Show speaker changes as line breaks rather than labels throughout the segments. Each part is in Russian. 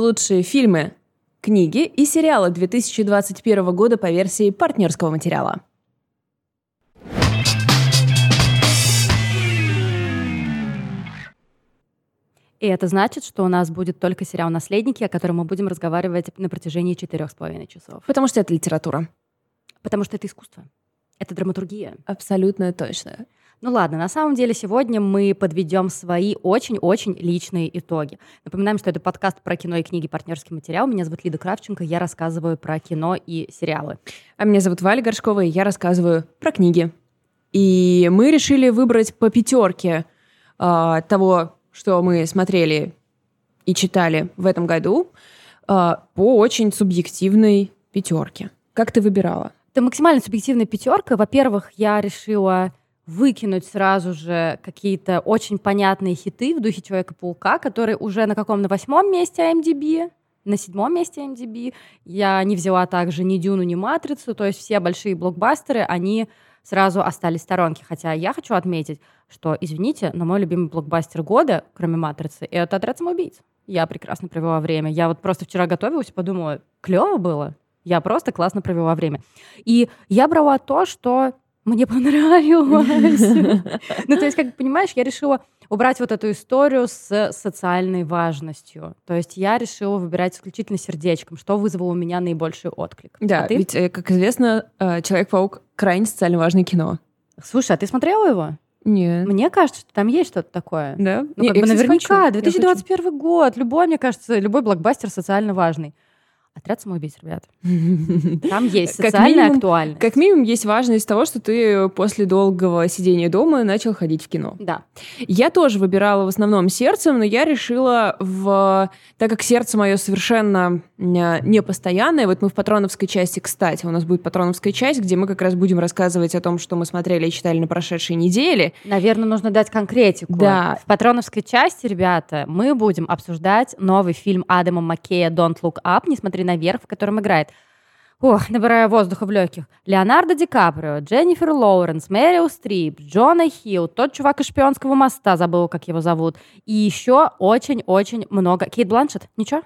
Лучшие фильмы, книги и сериалы 2021 года по версии партнерского материала.
И это значит, что у нас будет только сериал «Наследники», о котором мы будем разговаривать на протяжении четырех с половиной часов.
Потому что это литература.
Потому что это искусство. Это драматургия.
Абсолютно точно.
Ну ладно, на самом деле сегодня мы подведем свои очень-очень личные итоги. Напоминаем, что это подкаст про кино и книги «Партнерский материал». Меня зовут Лида Кравченко, я рассказываю про кино и сериалы.
А меня зовут Валя Горшкова, и я рассказываю про книги. И мы решили выбрать по пятерке э, того, что мы смотрели и читали в этом году, э, по очень субъективной пятерке. Как ты выбирала?
Это максимально субъективная пятерка. Во-первых, я решила выкинуть сразу же какие-то очень понятные хиты в духе Человека-паука, который уже на каком? На восьмом месте IMDb, на седьмом месте IMDb. Я не взяла также ни Дюну, ни Матрицу, то есть все большие блокбастеры, они сразу остались в сторонке. Хотя я хочу отметить, что, извините, но мой любимый блокбастер года, кроме «Матрицы», это «Отряд самоубийц». Я прекрасно провела время. Я вот просто вчера готовилась и подумала, клево было, я просто классно провела время. И я брала то, что мне понравилось. Ну, то есть, как понимаешь, я решила убрать вот эту историю с социальной важностью. То есть я решила выбирать исключительно сердечком, что вызвало у меня наибольший отклик.
Да, а ведь, э, как известно, э, «Человек-паук» — крайне социально важное кино.
Слушай, а ты смотрела его?
Нет.
Мне кажется, что там есть что-то такое.
Да?
Ну, как бы наверняка. 2021 год. Любой, мне кажется, любой блокбастер социально важный. Отряд самоубийц, ребят. Там есть социальная актуальность.
Как минимум есть важность того, что ты после долгого сидения дома начал ходить в кино.
Да.
Я тоже выбирала в основном сердцем, но я решила в... Так как сердце мое совершенно непостоянное, вот мы в патроновской части, кстати, у нас будет патроновская часть, где мы как раз будем рассказывать о том, что мы смотрели и читали на прошедшей неделе.
Наверное, нужно дать конкретику.
Да.
В патроновской части, ребята, мы будем обсуждать новый фильм Адама Маккея «Don't Look Up», несмотря «Смотри наверх», в котором играет Ох, набирая воздуха в легких. Леонардо Ди Каприо, Дженнифер Лоуренс, Мэрил Стрип, Джона Хилл, тот чувак из «Шпионского моста», забыл, как его зовут. И еще очень-очень много. Кейт Бланшет, ничего?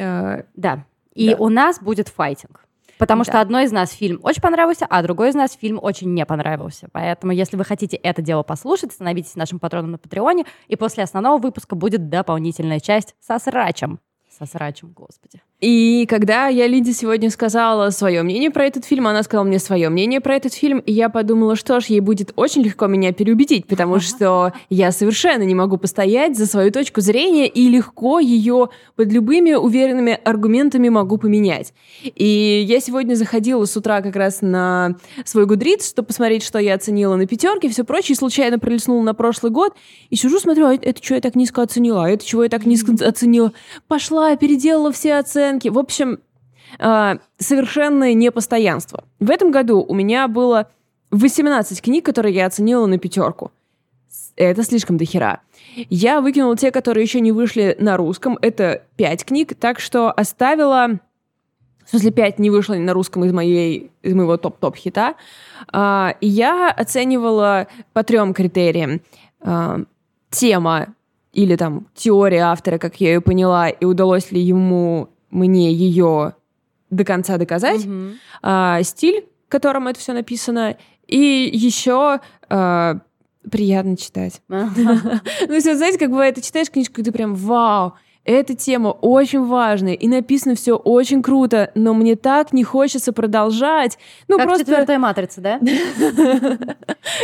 Uh,
да. И да. у нас будет файтинг. Потому да. что одной из нас фильм очень понравился, а другой из нас фильм очень не понравился. Поэтому, если вы хотите это дело послушать, становитесь нашим патроном на Патреоне, и после основного выпуска будет дополнительная часть со срачем. Со срачем, господи.
И когда я Лиде сегодня сказала свое мнение про этот фильм, она сказала мне свое мнение про этот фильм, и я подумала, что ж, ей будет очень легко меня переубедить, потому что я совершенно не могу постоять за свою точку зрения и легко ее под любыми уверенными аргументами могу поменять. И я сегодня заходила с утра как раз на свой Гудриц, чтобы посмотреть, что я оценила на пятерке, все прочее, и случайно пролистнула на прошлый год, и сижу, смотрю, а это что я так низко оценила, а это чего я так низко оценила. Пошла, переделала все оценки, оценки. В общем, э, совершенное непостоянство. В этом году у меня было 18 книг, которые я оценила на пятерку. Это слишком дохера. Я выкинула те, которые еще не вышли на русском. Это 5 книг, так что оставила... В смысле, 5 не вышло на русском из, моей, из моего топ-топ хита. А, я оценивала по трем критериям. А, тема или там теория автора, как я ее поняла, и удалось ли ему мне ее до конца доказать, mm-hmm. а, стиль, которым это все написано, и еще а, приятно читать. Uh-huh. ну, есть, знаете, как бывает, ты читаешь книжку, и ты прям вау, эта тема очень важная, и написано все очень круто, но мне так не хочется продолжать. Ну,
как
просто...
четвертая матрица, да?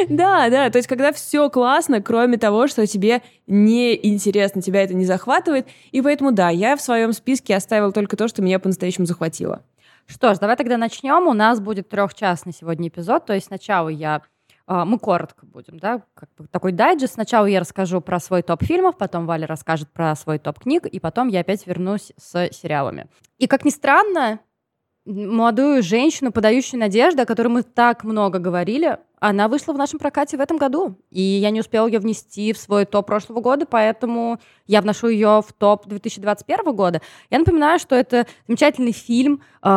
Да, да, то есть когда все классно, кроме того, что тебе не интересно, тебя это не захватывает, и поэтому, да, я в своем списке оставила только то, что меня по-настоящему захватило.
Что ж, давай тогда начнем. У нас будет трехчастный сегодня эпизод, то есть сначала я мы коротко будем, да, как бы такой дайджест. Сначала я расскажу про свой топ фильмов, потом Валя расскажет про свой топ книг, и потом я опять вернусь с сериалами. И как ни странно, молодую женщину, подающую надежды, о которой мы так много говорили, она вышла в нашем прокате в этом году, и я не успела ее внести в свой топ прошлого года, поэтому я вношу ее в топ 2021 года. Я напоминаю, что это замечательный фильм э,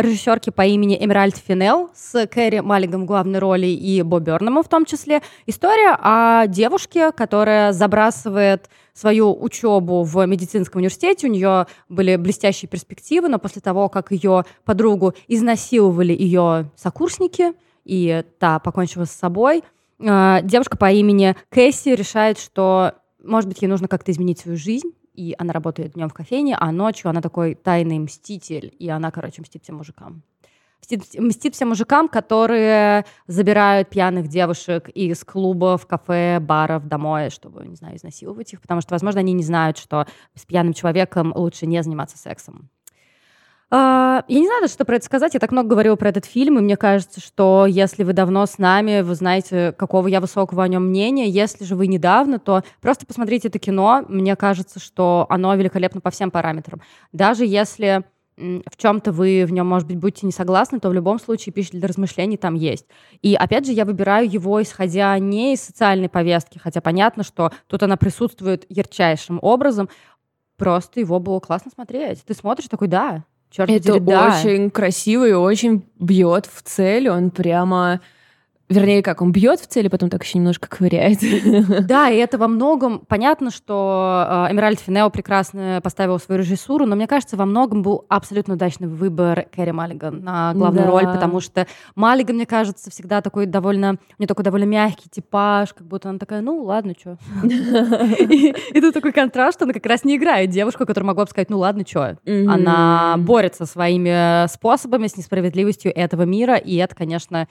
режиссерки по имени Эмеральд Финел с Кэрри Маллигом в главной роли и Бо Бернамом в том числе. История о девушке, которая забрасывает свою учебу в медицинском университете. У нее были блестящие перспективы, но после того, как ее подругу изнасиловали ее сокурсники, и та покончила с собой, э, девушка по имени Кэсси решает, что, может быть, ей нужно как-то изменить свою жизнь, и она работает днем в кофейне, а ночью она такой тайный мститель, и она, короче, мстит всем мужикам. Мстит, мстит всем мужикам, которые забирают пьяных девушек из клубов, кафе, баров домой, чтобы, не знаю, изнасиловать их, потому что, возможно, они не знают, что с пьяным человеком лучше не заниматься сексом. Я не знаю, что про это сказать. Я так много говорила про этот фильм, и мне кажется, что если вы давно с нами, вы знаете, какого я высокого о нем мнения. Если же вы недавно, то просто посмотрите это кино. Мне кажется, что оно великолепно по всем параметрам. Даже если в чем-то вы в нем, может быть, будете не согласны, то в любом случае пища для размышлений там есть. И опять же, я выбираю его, исходя не из социальной повестки, хотя понятно, что тут она присутствует ярчайшим образом. Просто его было классно смотреть. Ты смотришь такой, да,
Черт Это подери, да. очень красиво и очень бьет в цель. Он прямо Вернее, как он бьет в цели, потом так еще немножко ковыряет.
Да, и это во многом понятно, что э, Эмеральд Финео прекрасно поставил свою режиссуру, но мне кажется, во многом был абсолютно удачный выбор Кэрри Маллиган на главную да. роль, потому что Маллиган, мне кажется, всегда такой довольно, у нее такой довольно мягкий типаж, как будто она такая, ну ладно, что. И тут такой контраст, что она как раз не играет девушку, которая могла бы сказать, ну ладно, что. Она борется своими способами с несправедливостью этого мира, и это, конечно,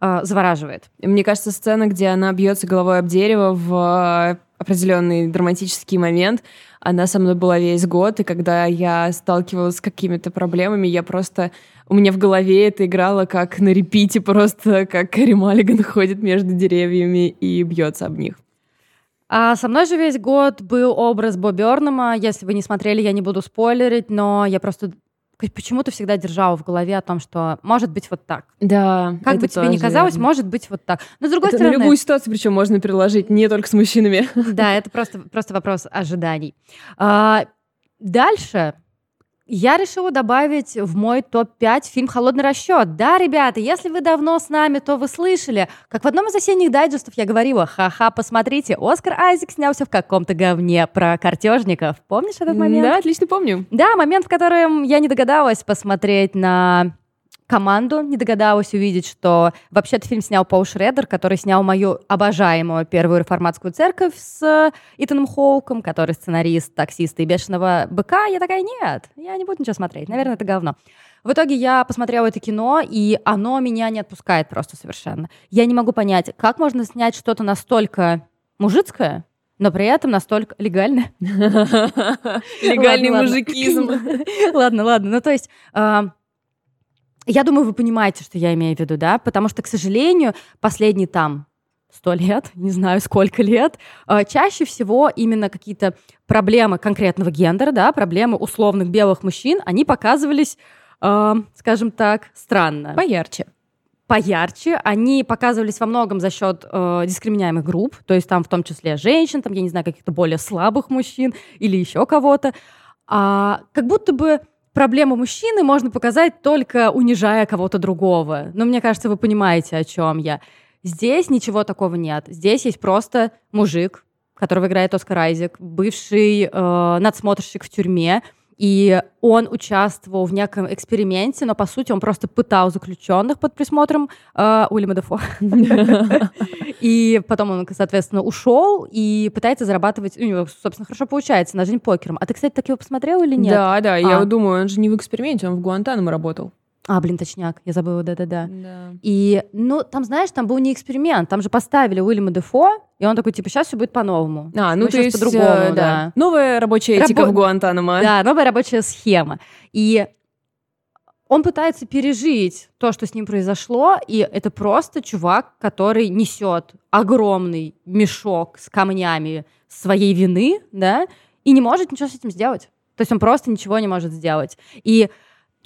э, завораживает.
Мне кажется, сцена, где она бьется головой об дерево в определенный драматический момент, она со мной была весь год, и когда я сталкивалась с какими-то проблемами, я просто... У меня в голове это играло как на репите, просто как Кэрри Маллиган ходит между деревьями и бьется об них.
А со мной же весь год был образ Бо Бернама. Если вы не смотрели, я не буду спойлерить, но я просто почему-то всегда держала в голове о том, что может быть вот так.
Да.
Как бы тебе ни казалось, верно. может быть вот так.
Но с другой это стороны... На любую ситуацию, причем можно приложить, не только с мужчинами.
Да, это просто, просто вопрос ожиданий. А, дальше я решила добавить в мой топ-5 фильм «Холодный расчет». Да, ребята, если вы давно с нами, то вы слышали, как в одном из осенних дайджестов я говорила, ха-ха, посмотрите, Оскар Айзек снялся в каком-то говне про картежников. Помнишь этот момент?
Да, отлично помню.
Да, момент, в котором я не догадалась посмотреть на команду, не догадалась увидеть, что вообще-то фильм снял Пол Шредер, который снял мою обожаемую первую реформатскую церковь с Итаном Хоуком, который сценарист «Таксиста и бешеного быка». Я такая, нет, я не буду ничего смотреть, наверное, это говно. В итоге я посмотрела это кино, и оно меня не отпускает просто совершенно. Я не могу понять, как можно снять что-то настолько мужицкое, но при этом настолько легальное.
Легальный мужикизм.
Ладно, ладно. Ну, то есть а, я думаю, вы понимаете, что я имею в виду, да? Потому что, к сожалению, последний там сто лет, не знаю сколько лет, э, чаще всего именно какие-то проблемы конкретного гендера, да, проблемы условных белых мужчин, они показывались, э, скажем так, странно.
Поярче
поярче. Они показывались во многом за счет э, дискриминяемых групп, то есть там в том числе женщин, там, я не знаю, каких-то более слабых мужчин или еще кого-то. А, как будто бы проблему мужчины можно показать только унижая кого-то другого. Но мне кажется, вы понимаете, о чем я. Здесь ничего такого нет. Здесь есть просто мужик, которого играет Оскар Айзек, бывший э, надсмотрщик в тюрьме, и он участвовал в неком эксперименте, но по сути он просто пытал заключенных под присмотром э, Уильяма Дефо. И потом он, соответственно, ушел и пытается зарабатывать, у него, собственно, хорошо получается на жизнь покером. А ты, кстати, так его посмотрел или нет?
Да, да, я а. думаю, он же не в эксперименте, он в Гуантанамо работал.
А, блин, точняк, я забыла, да-да-да. И, ну, там, знаешь, там был не эксперимент, там же поставили Уильяма Дефо, и он такой, типа, сейчас все будет по-новому.
А, ну, то есть, по-другому, э, да. да. Новая рабочая этика Рабо... в Гуантанамо.
Да, новая рабочая схема. И он пытается пережить то, что с ним произошло, и это просто чувак, который несет огромный мешок с камнями своей вины, да, и не может ничего с этим сделать. То есть он просто ничего не может сделать. И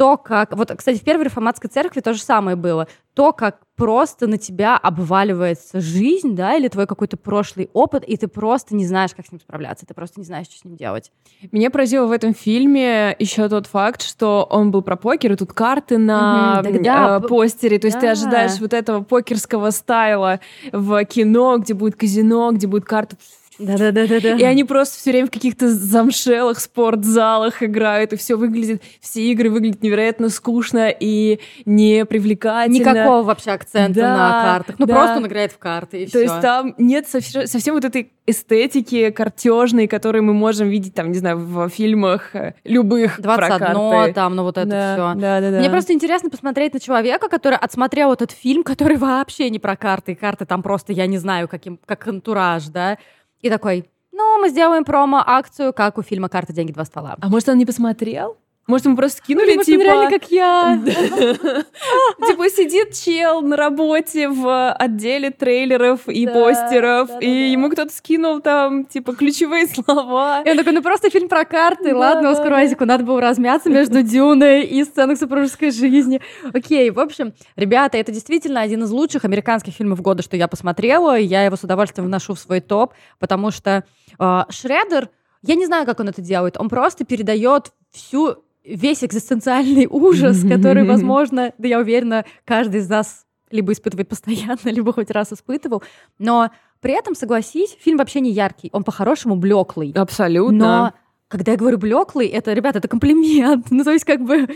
то, как... Вот, кстати, в Первой реформатской церкви то же самое было. То, как просто на тебя обваливается жизнь, да, или твой какой-то прошлый опыт, и ты просто не знаешь, как с ним справляться, ты просто не знаешь, что с ним делать.
Меня поразило в этом фильме еще тот факт, что он был про покер, и тут карты на
Мгм, да,
э, постере, то есть ты
да.
ожидаешь вот этого покерского стайла в кино, где будет казино, где будет карта
Да-да-да-да.
И они просто все время в каких-то замшелых спортзалах играют, и все выглядит, все игры выглядят невероятно скучно и непривлекательно.
Никакого вообще акцента
Да,
на картах. Ну,
да.
просто он играет в карты, и
То
все.
есть там нет совсем, совсем вот этой эстетики картежной, которую мы можем видеть, там, не знаю, в фильмах э, любых про
21,
карты.
там, ну вот это
да,
все.
Да, да, да.
Мне просто интересно посмотреть на человека, который отсмотрел этот фильм, который вообще не про карты. И карты там просто, я не знаю, каким, как антураж, да. И такой, ну, мы сделаем промо-акцию, как у фильма «Карты, деньги, два ствола».
А может, он не посмотрел? Может, ему просто скинули,
Может,
типа...
реально как я.
Типа сидит чел на работе в отделе трейлеров и постеров, и ему кто-то скинул там, типа, ключевые слова.
И он такой, ну просто фильм про карты, ладно, Оскару Айзеку надо было размяться между Дюной и сценок супружеской жизни. Окей, в общем, ребята, это действительно один из лучших американских фильмов года, что я посмотрела, и я его с удовольствием вношу в свой топ, потому что э, Шредер, я не знаю, как он это делает, он просто передает всю весь экзистенциальный ужас, который, возможно, да я уверена, каждый из нас либо испытывает постоянно, либо хоть раз испытывал, но при этом, согласись, фильм вообще не яркий, он по-хорошему блеклый.
Абсолютно.
Но когда я говорю блеклый, это, ребята, это комплимент. Ну, то есть, как бы.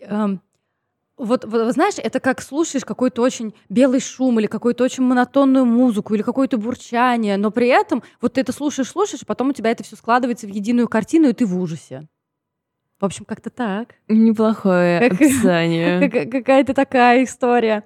эм, вот, вот, знаешь, это как слушаешь какой-то очень белый шум или какую-то очень монотонную музыку или какое-то бурчание, но при этом вот ты это слушаешь, слушаешь, а потом у тебя это все складывается в единую картину, и ты в ужасе. В общем, как-то так.
Неплохое
Как-
описание.
Как- какая-то такая история.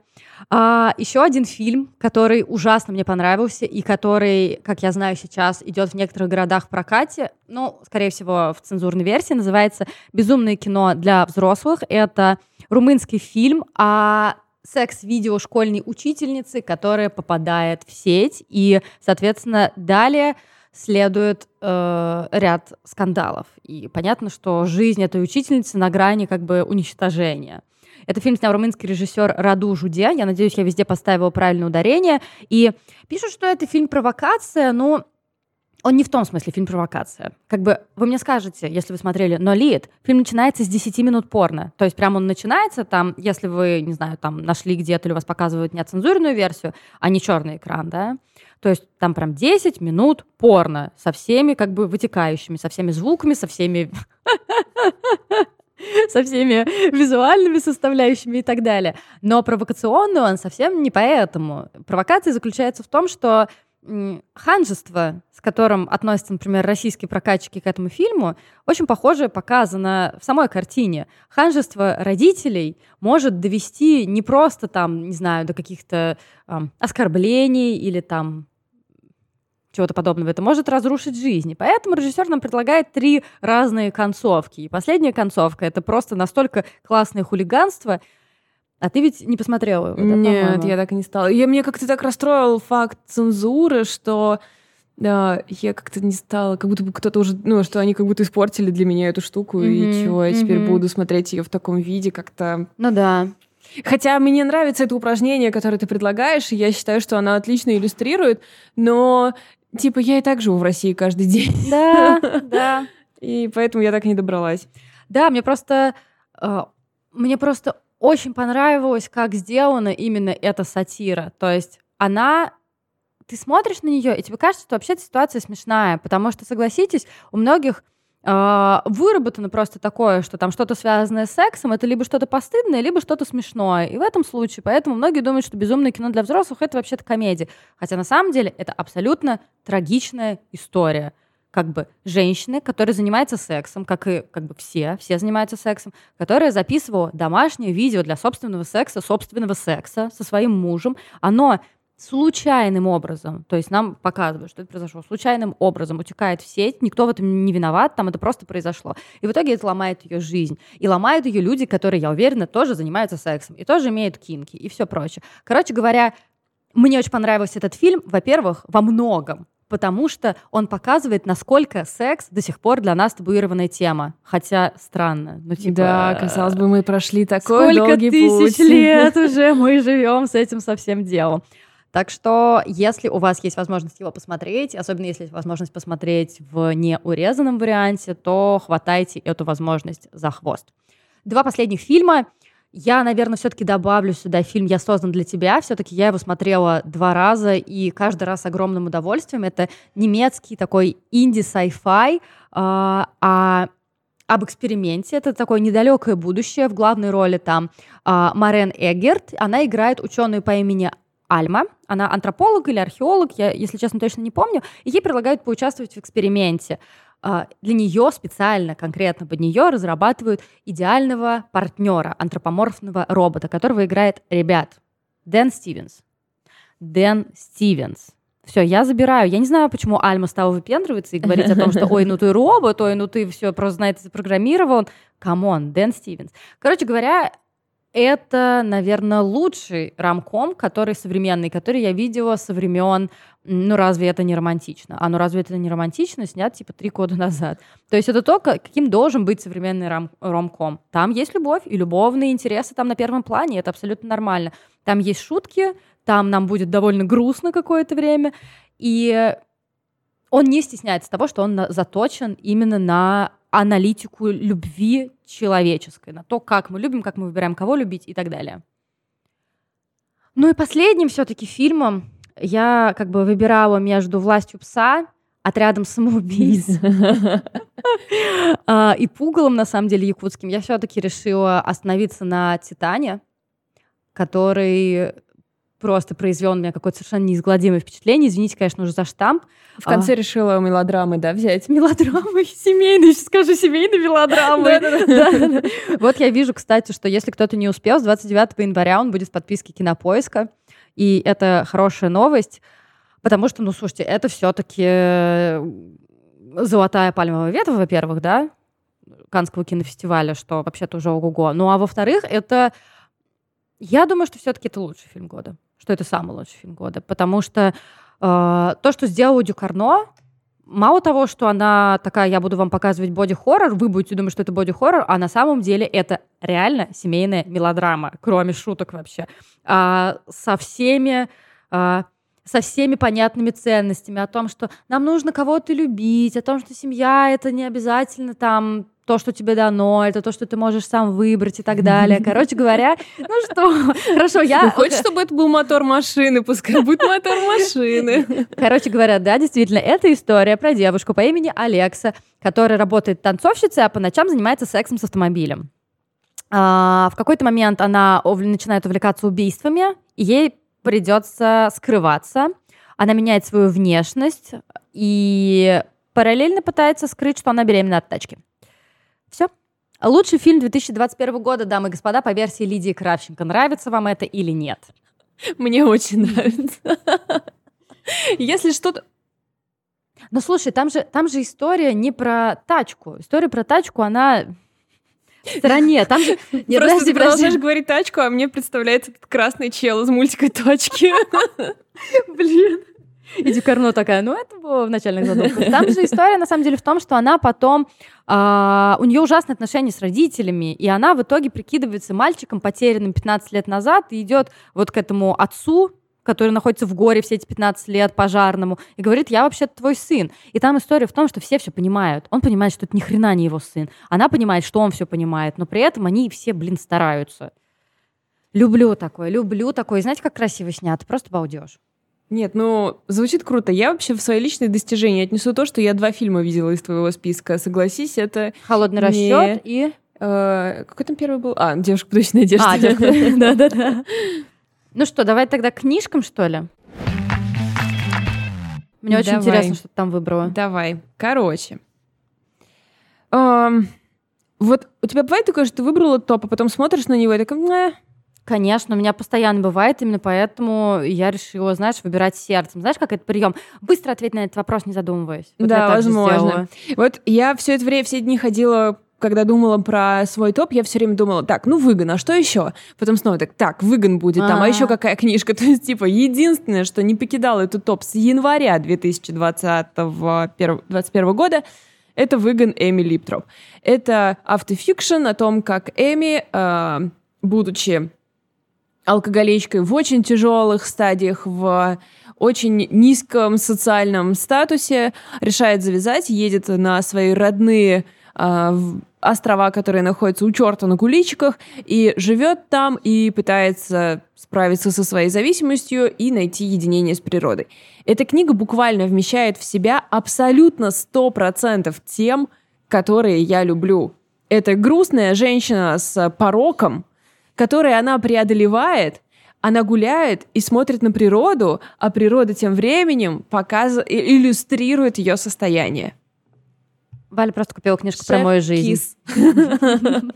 А, еще один фильм, который ужасно мне понравился и который, как я знаю сейчас, идет в некоторых городах в прокате, ну, скорее всего, в цензурной версии, называется «Безумное кино для взрослых». Это румынский фильм о секс-видео школьной учительницы, которая попадает в сеть. И, соответственно, далее следует э, ряд скандалов. И понятно, что жизнь этой учительницы на грани как бы уничтожения. Это фильм снял румынский режиссер Раду Жуде. Я надеюсь, я везде поставила правильное ударение. И пишут, что это фильм-провокация, но он не в том смысле фильм-провокация. Как бы вы мне скажете, если вы смотрели «Но Лид», фильм начинается с 10 минут порно. То есть прямо он начинается там, если вы, не знаю, там нашли где-то или у вас показывают не цензурную версию, а не черный экран, да, то есть там прям 10 минут порно со всеми как бы вытекающими, со всеми звуками, со всеми со всеми визуальными составляющими и так далее. Но провокационный он совсем не поэтому. Провокация заключается в том, что ханжество, с которым относятся, например, российские прокатчики к этому фильму, очень похоже показано в самой картине. Ханжество родителей может довести не просто там, не знаю, до каких-то ам, оскорблений или там чего-то подобного. Это может разрушить жизнь. И поэтому режиссер нам предлагает три разные концовки. И последняя концовка — это просто настолько классное хулиганство. А ты ведь не посмотрела его, да,
Нет, я так и не стала. Я, мне как-то так расстроил факт цензуры, что да, я как-то не стала, как будто бы кто-то уже, ну, что они как будто испортили для меня эту штуку, и
Мгм,
чего, я теперь
мгм.
буду смотреть ее в таком виде как-то.
Ну да.
Хотя мне нравится это упражнение, которое ты предлагаешь, и я считаю, что оно отлично иллюстрирует, но типа я и так живу в России каждый день,
Да, да.
и поэтому я так и не добралась.
Да, мне просто... э, мне просто очень понравилось, как сделана именно эта сатира. То есть она... Ты смотришь на нее, и тебе кажется, что вообще эта ситуация смешная, потому что, согласитесь, у многих э, выработано просто такое, что там что-то связанное с сексом, это либо что-то постыдное, либо что-то смешное. И в этом случае, поэтому многие думают, что безумное кино для взрослых это вообще-то комедия. Хотя на самом деле это абсолютно трагичная история как бы женщины, которая занимается сексом, как и как бы все, все занимаются сексом, которая записывала домашнее видео для собственного секса, собственного секса со своим мужем. Оно случайным образом, то есть нам показывают, что это произошло случайным образом, утекает в сеть, никто в этом не виноват, там это просто произошло. И в итоге это ломает ее жизнь. И ломают ее люди, которые, я уверена, тоже занимаются сексом, и тоже имеют кинки, и все прочее. Короче говоря, мне очень понравился этот фильм, во-первых, во многом, потому что он показывает, насколько секс до сих пор для нас табуированная тема. Хотя странно. Ну, типа,
да, казалось бы, мы прошли такой
сколько
долгий
тысяч
путь.
лет уже мы живем с этим совсем делом. Так что, если у вас есть возможность его посмотреть, особенно если есть возможность посмотреть в неурезанном варианте, то хватайте эту возможность за хвост. Два последних фильма. Я, наверное, все-таки добавлю сюда фильм «Я создан для тебя». Все-таки я его смотрела два раза, и каждый раз с огромным удовольствием. Это немецкий такой инди-сайфай, а, а об эксперименте. Это такое недалекое будущее. В главной роли там а, Марен Эггерт. Она играет ученую по имени Альма. Она антрополог или археолог, я, если честно, точно не помню. И ей предлагают поучаствовать в эксперименте. А, Для нее специально, конкретно под нее разрабатывают идеального партнера, антропоморфного робота, которого играет, ребят, Дэн Стивенс. Дэн Стивенс. Все, я забираю. Я не знаю, почему Альма стала выпендриваться и говорить о том, что ой, ну ты робот, ой, ну ты все просто на это запрограммирован. Come on, Дэн Стивенс. Короче говоря, это, наверное, лучший ромком, который современный, который я видела со времен ну разве это не романтично? А ну разве это не романтично? Снят типа три года назад. То есть это то, как- каким должен быть современный ром- ромком. Там есть любовь, и любовные интересы там на первом плане, это абсолютно нормально. Там есть шутки, там нам будет довольно грустно какое-то время, и он не стесняется того, что он заточен именно на аналитику любви человеческой, на то, как мы любим, как мы выбираем, кого любить и так далее. Ну и последним все-таки фильмом я как бы выбирала между «Властью пса», «Отрядом самоубийц» а, и «Пугалом», на самом деле, якутским. Я все-таки решила остановиться на «Титане», который просто произвел на меня какое-то совершенно неизгладимое впечатление. Извините, конечно, уже за штамп.
В конце решила мелодрамы, да, взять?
Мелодрамы семейные, сейчас скажу, семейные мелодрамы. Вот я вижу, кстати, что если кто-то не успел, с 29 января он будет в подписке Кинопоиска, и это хорошая новость, потому что, ну, слушайте, это все-таки золотая пальмовая ветвь, во-первых, да, Канского кинофестиваля, что вообще-то уже ого-го. Ну, а во-вторых, это... Я думаю, что все-таки это лучший фильм года, что это самый лучший фильм года, потому что э, то, что сделала Дюкарно, мало того, что она такая, я буду вам показывать боди-хоррор, вы будете думать, что это боди-хоррор, а на самом деле это реально семейная мелодрама, кроме шуток вообще, А, со всеми... а, со всеми понятными ценностями о том, что нам нужно кого-то любить, о том, что семья это не обязательно там то, что тебе дано, это то, что ты можешь сам выбрать и так далее. Короче говоря, ну что, хорошо, я...
Ну, хочешь, чтобы это был мотор машины, пускай будет мотор машины.
Короче говоря, да, действительно, это история про девушку по имени Алекса, которая работает танцовщицей, а по ночам занимается сексом с автомобилем. А, в какой-то момент она начинает увлекаться убийствами, и ей придется скрываться. Она меняет свою внешность и параллельно пытается скрыть, что она беременна от тачки. Все. Лучший фильм 2021 года, дамы и господа, по версии Лидии Кравченко. Нравится вам это или нет?
Мне очень нравится. Если что-то...
Но слушай, там же, там же история не про тачку. История про тачку, она в стороне. Там же... Нет,
Просто
подожди,
ты продолжаешь говорить тачку, а мне представляется этот красный чел из мультика «Точки».
Блин. И Дюкарно такая, ну это было в начальных задумках. Там же история на самом деле в том, что она потом, а, у нее ужасные отношения с родителями, и она в итоге прикидывается мальчиком, потерянным 15 лет назад, и идет вот к этому отцу, который находится в горе все эти 15 лет пожарному, и говорит, я вообще твой сын. И там история в том, что все все понимают. Он понимает, что это ни хрена не его сын. Она понимает, что он все понимает, но при этом они все, блин, стараются. Люблю такое, люблю такое. И знаете, как красиво снято? Просто балдеж.
Нет, ну, звучит круто. Я вообще в свои личные достижения отнесу то, что я два фильма видела из твоего списка. Согласись, это...
Холодный
Не.
расчет и...
э, какой там первый был? А, «Девушка точной одежде».
А, да-да-да. Ну что, давай тогда к книжкам, что ли? Мне очень
Давай.
интересно, что ты там выбрала.
Давай. Короче. Вот у тебя бывает такое, что ты выбрала топ, а потом смотришь на него и такой, «Э,
Конечно, у меня постоянно бывает, именно поэтому я решила, знаешь, выбирать сердцем. Знаешь, как это прием? Быстро ответь на этот вопрос, не задумываясь. Вот
Да, возможно. Вот я все это время, все дни ходила когда думала про свой топ, я все время думала, так, ну выгон, а что еще? Потом снова так, так, выгон будет, там, а еще какая книжка? То есть, типа, единственное, что не покидало эту топ с января 2021 года, это выгон Эми Липтроп. Это автофикшн о том, как Эми, э, будучи алкоголичкой в очень тяжелых стадиях, в очень низком социальном статусе, решает завязать, едет на свои родные э, острова, которые находятся у черта на куличиках, и живет там и пытается справиться со своей зависимостью и найти единение с природой. Эта книга буквально вмещает в себя абсолютно 100% тем, которые я люблю. Это грустная женщина с пороком, которые она преодолевает, она гуляет и смотрит на природу, а природа тем временем показывает, иллюстрирует ее состояние.
Валя просто купила книжку про мою жизнь.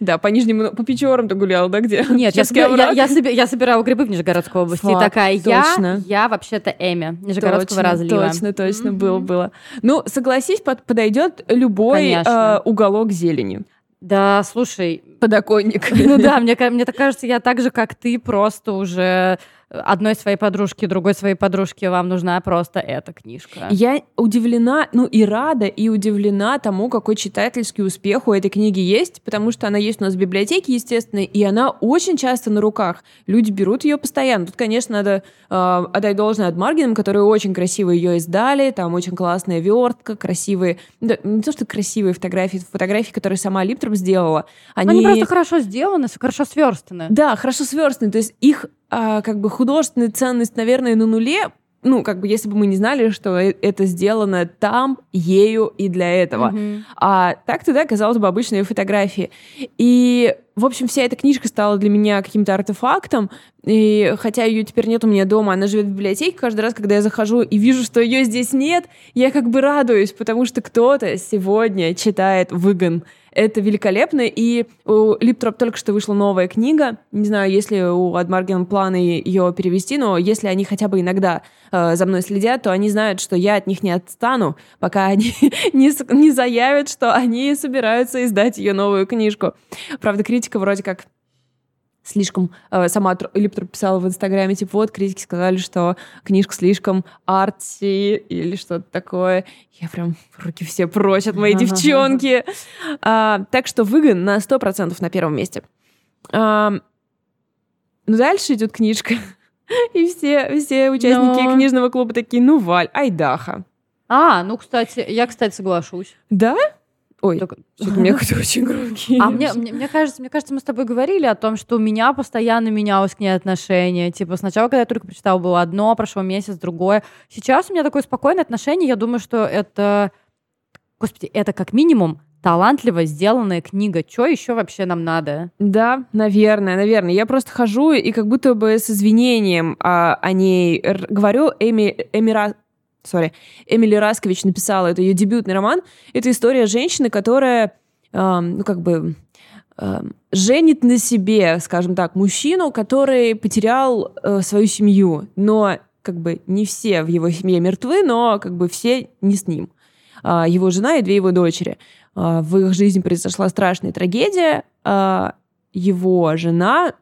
Да, по Нижнему, по Печорам ты гуляла, да, где?
Нет, я собирала грибы в Нижегородской области. И такая, я, я вообще-то Эми Нижегородского разлива.
Точно, точно, было, было. Ну, согласись, подойдет любой э, уголок зелени.
Да, слушай.
Подоконник.
Ну да, мне, так кажется, я так же, как ты, просто уже одной своей подружке, другой своей подружке вам нужна просто эта книжка.
Я удивлена, ну и рада, и удивлена тому, какой читательский успех у этой книги есть, потому что она есть у нас в библиотеке, естественно, и она очень часто на руках. Люди берут ее постоянно. Тут, конечно, надо э, отдать должное от Маргиным, которые очень красиво ее издали, там очень классная вертка, красивые, да, не то, что красивые фотографии, фотографии, которые сама Липтроп сделала.
Они... они просто хорошо сделаны, хорошо сверстаны.
Да, хорошо сверстаны, то есть их а, как бы художественная ценность, наверное, на нуле, ну, как бы, если бы мы не знали, что э, это сделано там, ею и для этого. Mm-hmm. А так-то, да, казалось бы, обычные фотографии. И, в общем, вся эта книжка стала для меня каким-то артефактом, и хотя ее теперь нет у меня дома, она живет в библиотеке, каждый раз, когда я захожу и вижу, что ее здесь нет, я как бы радуюсь, потому что кто-то сегодня читает «Выгон», это великолепно. И у Липтроп только что вышла новая книга. Не знаю, если у Адмарген планы ее перевести, но если они хотя бы иногда э, за мной следят, то они знают, что я от них не отстану, пока они не, не заявят, что они собираются издать ее новую книжку. Правда, критика вроде как слишком... Э, сама Липтор писала в Инстаграме, типа, вот, критики сказали, что книжка слишком арти или что-то такое. Я прям руки все прочь от моей девчонки. А, так что выгон на 100% на первом месте. А, ну, дальше идет книжка. И все, все участники Но... книжного клуба такие, ну, Валь, айдаха.
А, ну, кстати, я, кстати, соглашусь.
Да? Ой, у меня какой-то очень громкий.
А мне, мне, мне, кажется, мне кажется, мы с тобой говорили о том, что у меня постоянно менялось к ней отношение. Типа сначала, когда я только прочитала, было одно, прошло месяц, другое. Сейчас у меня такое спокойное отношение. Я думаю, что это... Господи, это как минимум талантливо сделанная книга. Что еще вообще нам надо?
Да, наверное, наверное. Я просто хожу и как будто бы с извинением а, о ней говорю. Эми, Эмира сори, Эмили Раскович написала, это ее дебютный роман. Это история женщины, которая, э, ну, как бы, э, женит на себе, скажем так, мужчину, который потерял э, свою семью, но как бы не все в его семье мертвы, но как бы все не с ним. Э, его жена и две его дочери. Э, в их жизни произошла страшная трагедия. Э, его жена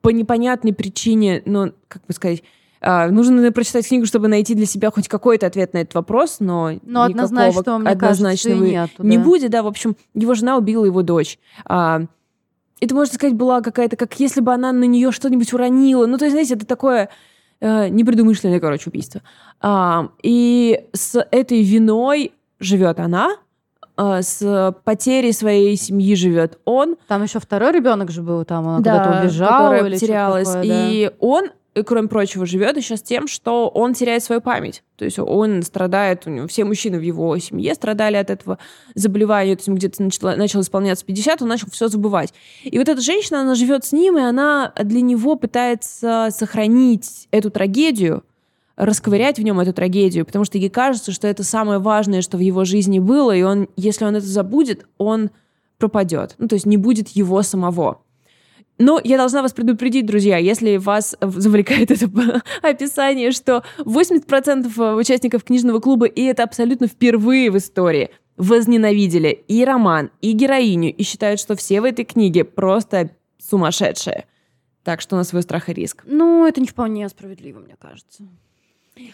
по непонятной причине, ну, как бы сказать, а, нужно прочитать книгу, чтобы найти для себя хоть какой-то ответ на этот вопрос, но,
но однозначно, мне однозначного кажется, нету,
не
да.
будет. Да, в общем, его жена убила его дочь. А, это, можно сказать, была какая-то, как если бы она на нее что-нибудь уронила. Ну, то есть, знаете, это такое э, непредумышленное, короче, убийство. А, и с этой виной живет она, с потерей своей семьи живет он.
Там еще второй ребенок же был, там она да, куда-то убежала или
потерялась. Такое, да. И он и, кроме прочего, живет еще с тем, что он теряет свою память. То есть он страдает, у него все мужчины в его семье страдали от этого заболевания, то есть где-то начало, начал исполняться 50, он начал все забывать. И вот эта женщина, она живет с ним, и она для него пытается сохранить эту трагедию, расковырять в нем эту трагедию, потому что ей кажется, что это самое важное, что в его жизни было, и он, если он это забудет, он пропадет. Ну, то есть не будет его самого. Но я должна вас предупредить, друзья, если вас завлекает это описание, что 80% участников книжного клуба, и это абсолютно впервые в истории, возненавидели и роман, и героиню, и считают, что все в этой книге просто сумасшедшие. Так что на свой страх и риск.
Ну, это не вполне справедливо, мне кажется.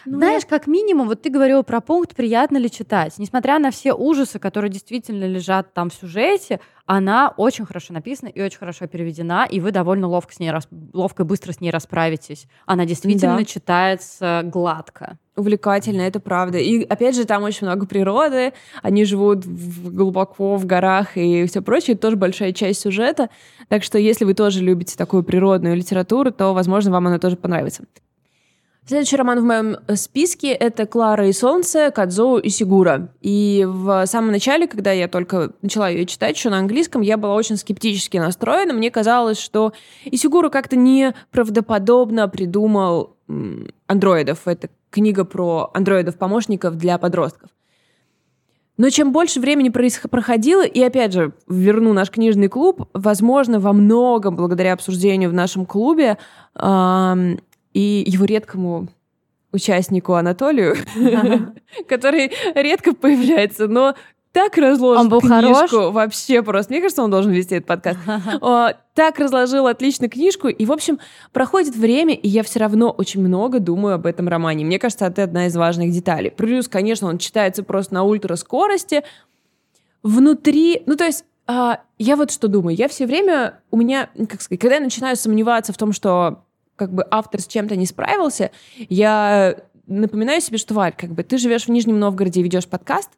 Ну, Знаешь, как минимум, вот ты говорила про пункт «приятно ли читать». Несмотря на все ужасы, которые действительно лежат там в сюжете, она очень хорошо написана и очень хорошо переведена, и вы довольно ловко, с ней, ловко и быстро с ней расправитесь. Она действительно да. читается гладко.
Увлекательно, это правда. И опять же, там очень много природы, они живут в, глубоко в горах и все прочее, это тоже большая часть сюжета. Так что если вы тоже любите такую природную литературу, то, возможно, вам она тоже понравится. Следующий роман в моем э, списке — это «Клара и солнце» Кадзоу и Сигура. И в самом начале, когда я только начала ее читать, еще на английском, я была очень скептически настроена. Мне казалось, что Исигура как-то неправдоподобно придумал андроидов. Это книга про андроидов-помощников для подростков. Но чем больше времени проходило, и опять же, верну наш книжный клуб, возможно, во многом благодаря обсуждению в нашем клубе, и его редкому участнику Анатолию, который редко появляется, но так разложил он был книжку хорош? вообще просто. Мне кажется, он должен вести этот подкаст. так разложил отлично книжку, и, в общем, проходит время, и я все равно очень много думаю об этом романе. Мне кажется, это одна из важных деталей. Плюс, конечно, он читается просто на ультраскорости. Внутри, ну, то есть, а, я вот что думаю. Я все время, у меня, как сказать, когда я начинаю сомневаться в том, что как бы автор с чем-то не справился, я напоминаю себе, что, Валь, как бы ты живешь в Нижнем Новгороде и ведешь подкаст,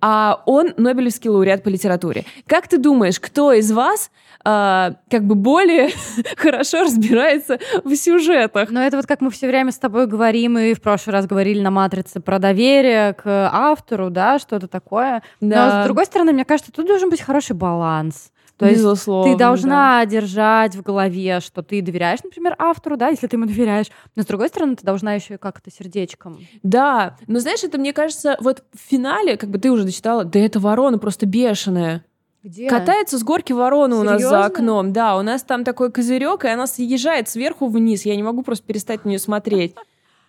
а он Нобелевский лауреат по литературе. Как ты думаешь, кто из вас э, как бы более хорошо разбирается в сюжетах?
Ну, это вот как мы все время с тобой говорим, и в прошлый раз говорили на «Матрице» про доверие к автору, да, что-то такое. Да. Но, с другой стороны, мне кажется, тут должен быть хороший баланс. То Безусловно, есть ты должна да. держать в голове, что ты доверяешь, например, автору, да, если ты ему доверяешь, но с другой стороны, ты должна еще и как-то сердечком.
Да, но знаешь, это мне кажется, вот в финале, как бы ты уже дочитала, да это ворона просто бешеная.
Где?
Катается с горки ворона Серьезно? у нас за окном. Да, у нас там такой козырек, и она съезжает сверху вниз. Я не могу просто перестать на нее смотреть.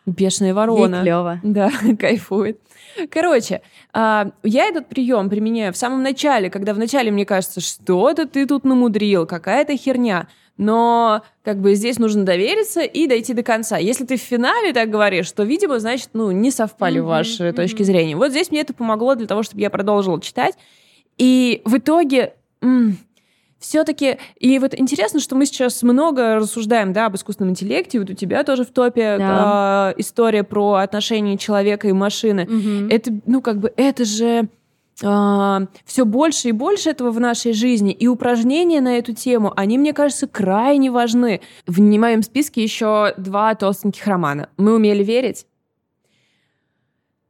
Бешеная ворона.
Ей клево.
Да, кайфует. Короче, а, я этот прием применяю в самом начале, когда вначале мне кажется, что-то ты тут намудрил, какая-то херня. Но как бы здесь нужно довериться и дойти до конца. Если ты в финале так говоришь, то, видимо, значит, ну, не совпали mm-hmm, ваши mm-hmm. точки зрения. Вот здесь мне это помогло для того, чтобы я продолжила читать. И в итоге... М- все-таки, и вот интересно, что мы сейчас много рассуждаем, да, об искусственном интеллекте, вот у тебя тоже в топе да. э, история про отношения человека и машины. Угу. Это, ну, как бы, это же а, все больше и больше этого в нашей жизни, и упражнения на эту тему, они, мне кажется, крайне важны. В моем списке еще два толстеньких романа. «Мы умели верить»,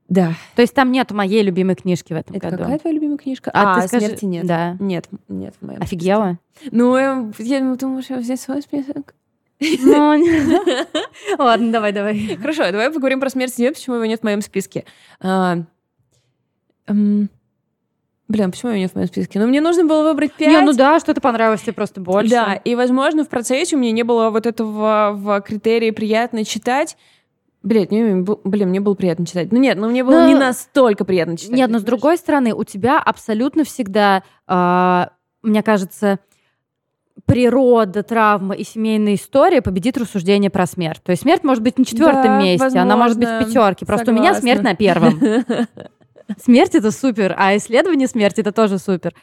да.
То есть там нет моей любимой книжки в этом
Это
году.
какая твоя любимая книжка?
А, а ты скажи...
смерти нет.
Да.
Нет, нет в моем
Офигела?
Списке. Ну, я, я думаю, что взять свой список.
Ну, ладно, давай, давай.
Хорошо, давай поговорим про смерть нет, почему его нет в моем списке. А, Блин, почему его нет в моем списке? Ну, мне нужно было выбрать пять. Не,
ну да, что-то понравилось тебе просто больше.
Да, и, возможно, в процессе у меня не было вот этого в критерии приятно читать. Блять, мне, блин, мне было приятно читать. Ну нет, ну мне было но... не настолько приятно читать.
Нет, но с другой стороны, у тебя абсолютно всегда, э, мне кажется, природа, травма и семейная история победит рассуждение про смерть. То есть смерть может быть на четвертом да, месте, возможно. она может быть в пятерке. Просто Согласна. у меня смерть на первом. Смерть это супер, а исследование смерти это тоже супер.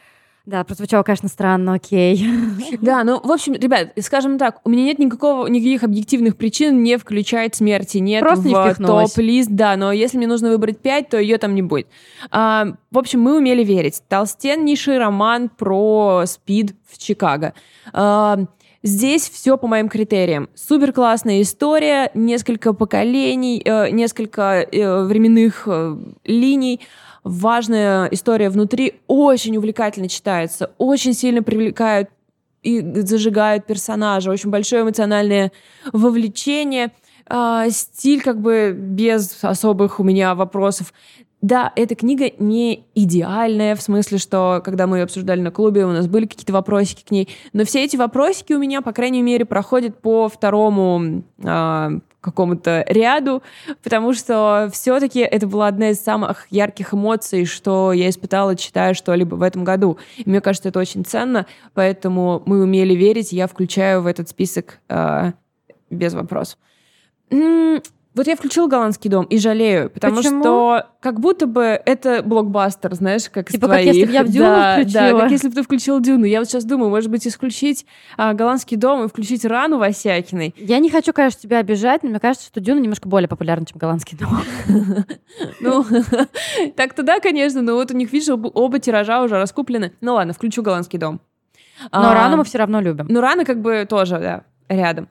Да, прозвучало, конечно, странно, окей.
Да, ну, в общем, ребят, скажем так, у меня нет никакого, никаких объективных причин не включать смерти, нет
Просто в
топ-лист, да, но если мне нужно выбрать пять, то ее там не будет. А, в общем, мы умели верить. Толстеннейший роман про спид в Чикаго. А, Здесь все по моим критериям. Супер классная история, несколько поколений, э, несколько э, временных э, линий важная история внутри, очень увлекательно читается, очень сильно привлекают и зажигают персонажа, очень большое эмоциональное вовлечение, э, стиль как бы без особых у меня вопросов. Да, эта книга не идеальная, в смысле, что когда мы ее обсуждали на клубе, у нас были какие-то вопросики к ней, но все эти вопросики у меня, по крайней мере, проходят по второму э, какому-то ряду, потому что все-таки это была одна из самых ярких эмоций, что я испытала, читая что-либо в этом году. И мне кажется, это очень ценно, поэтому мы умели верить, я включаю в этот список э, без вопросов. Вот я включил голландский дом и жалею, потому
Почему?
что как будто бы это блокбастер, знаешь, как
Типа
из
как
твоих.
если бы я в Дюну
да,
включила.
Да, как если бы ты включил Дюну. Я вот сейчас думаю, может быть, исключить а, голландский дом и включить рану Васякиной.
Я не хочу, конечно, тебя обижать, но мне кажется, что Дюна немножко более популярна, чем голландский дом.
Ну, так-то да, конечно, но вот у них, видишь, оба, тиража уже раскуплены. Ну ладно, включу голландский дом.
Но
А,
рану мы все равно любим.
Ну, рано как бы тоже, да, рядом.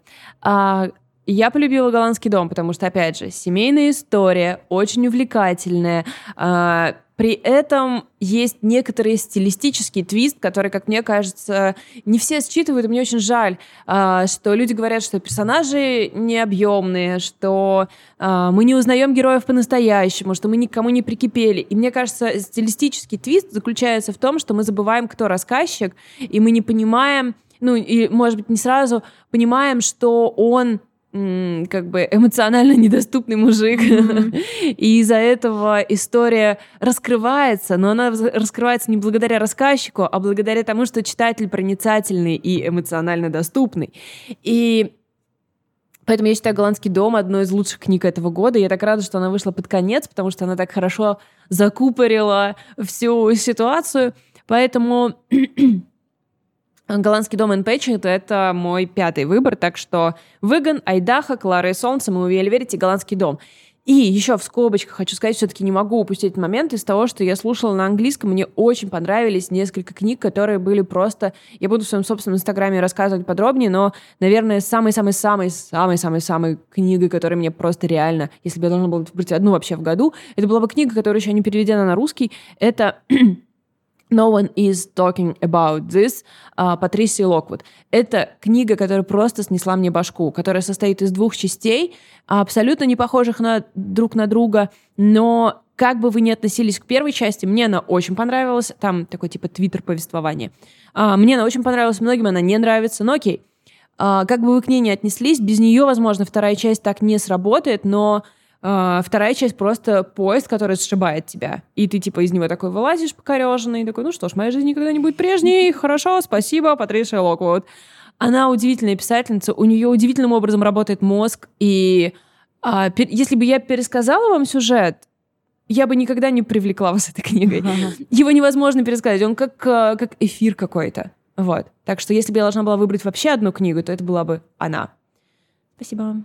Я полюбила голландский дом, потому что, опять же, семейная история, очень увлекательная. А, при этом есть некоторый стилистический твист, который, как мне кажется, не все считывают, и мне очень жаль, а, что люди говорят, что персонажи необъемные, что а, мы не узнаем героев по-настоящему, что мы никому не прикипели. И мне кажется, стилистический твист заключается в том, что мы забываем, кто рассказчик, и мы не понимаем, ну, и, может быть, не сразу понимаем, что он как бы эмоционально недоступный мужик. И из-за этого история раскрывается, но она раскрывается не благодаря рассказчику, а благодаря тому, что читатель проницательный и эмоционально доступный. И Поэтому я считаю «Голландский дом» одной из лучших книг этого года. Я так рада, что она вышла под конец, потому что она так хорошо закупорила всю ситуацию. Поэтому Голландский дом Энпэчет — это мой пятый выбор, так что Выгон, Айдаха, Клара и Солнце, мы верить и Голландский дом. И еще в скобочках хочу сказать, все-таки не могу упустить момент из того, что я слушала на английском, мне очень понравились несколько книг, которые были просто... Я буду в своем собственном инстаграме рассказывать подробнее, но, наверное, самой-самой-самой-самой-самой книгой, которая мне просто реально, если бы я должна была выбрать одну вообще в году, это была бы книга, которая еще не переведена на русский, это No one is talking about this а, Патрисии Локвуд. Это книга, которая просто снесла мне башку, которая состоит из двух частей, абсолютно не похожих на, друг на друга, но как бы вы ни относились к первой части, мне она очень понравилась. Там такой типа твиттер повествования. А, мне она очень понравилась, многим она не нравится, но окей. А, как бы вы к ней не отнеслись, без нее, возможно, вторая часть так не сработает, но а, вторая часть просто поезд, который сшибает тебя. И ты типа из него такой вылазишь покореженный, и такой, ну что ж, моя жизнь никогда не будет прежней, хорошо, спасибо, Патрисия Локвуд. Она удивительная писательница, у нее удивительным образом работает мозг, и а, пер- если бы я пересказала вам сюжет, я бы никогда не привлекла вас этой книгой. Его невозможно пересказать, он как, э, как эфир какой-то. Вот. Так что если бы я должна была выбрать вообще одну книгу, то это была бы она. Спасибо.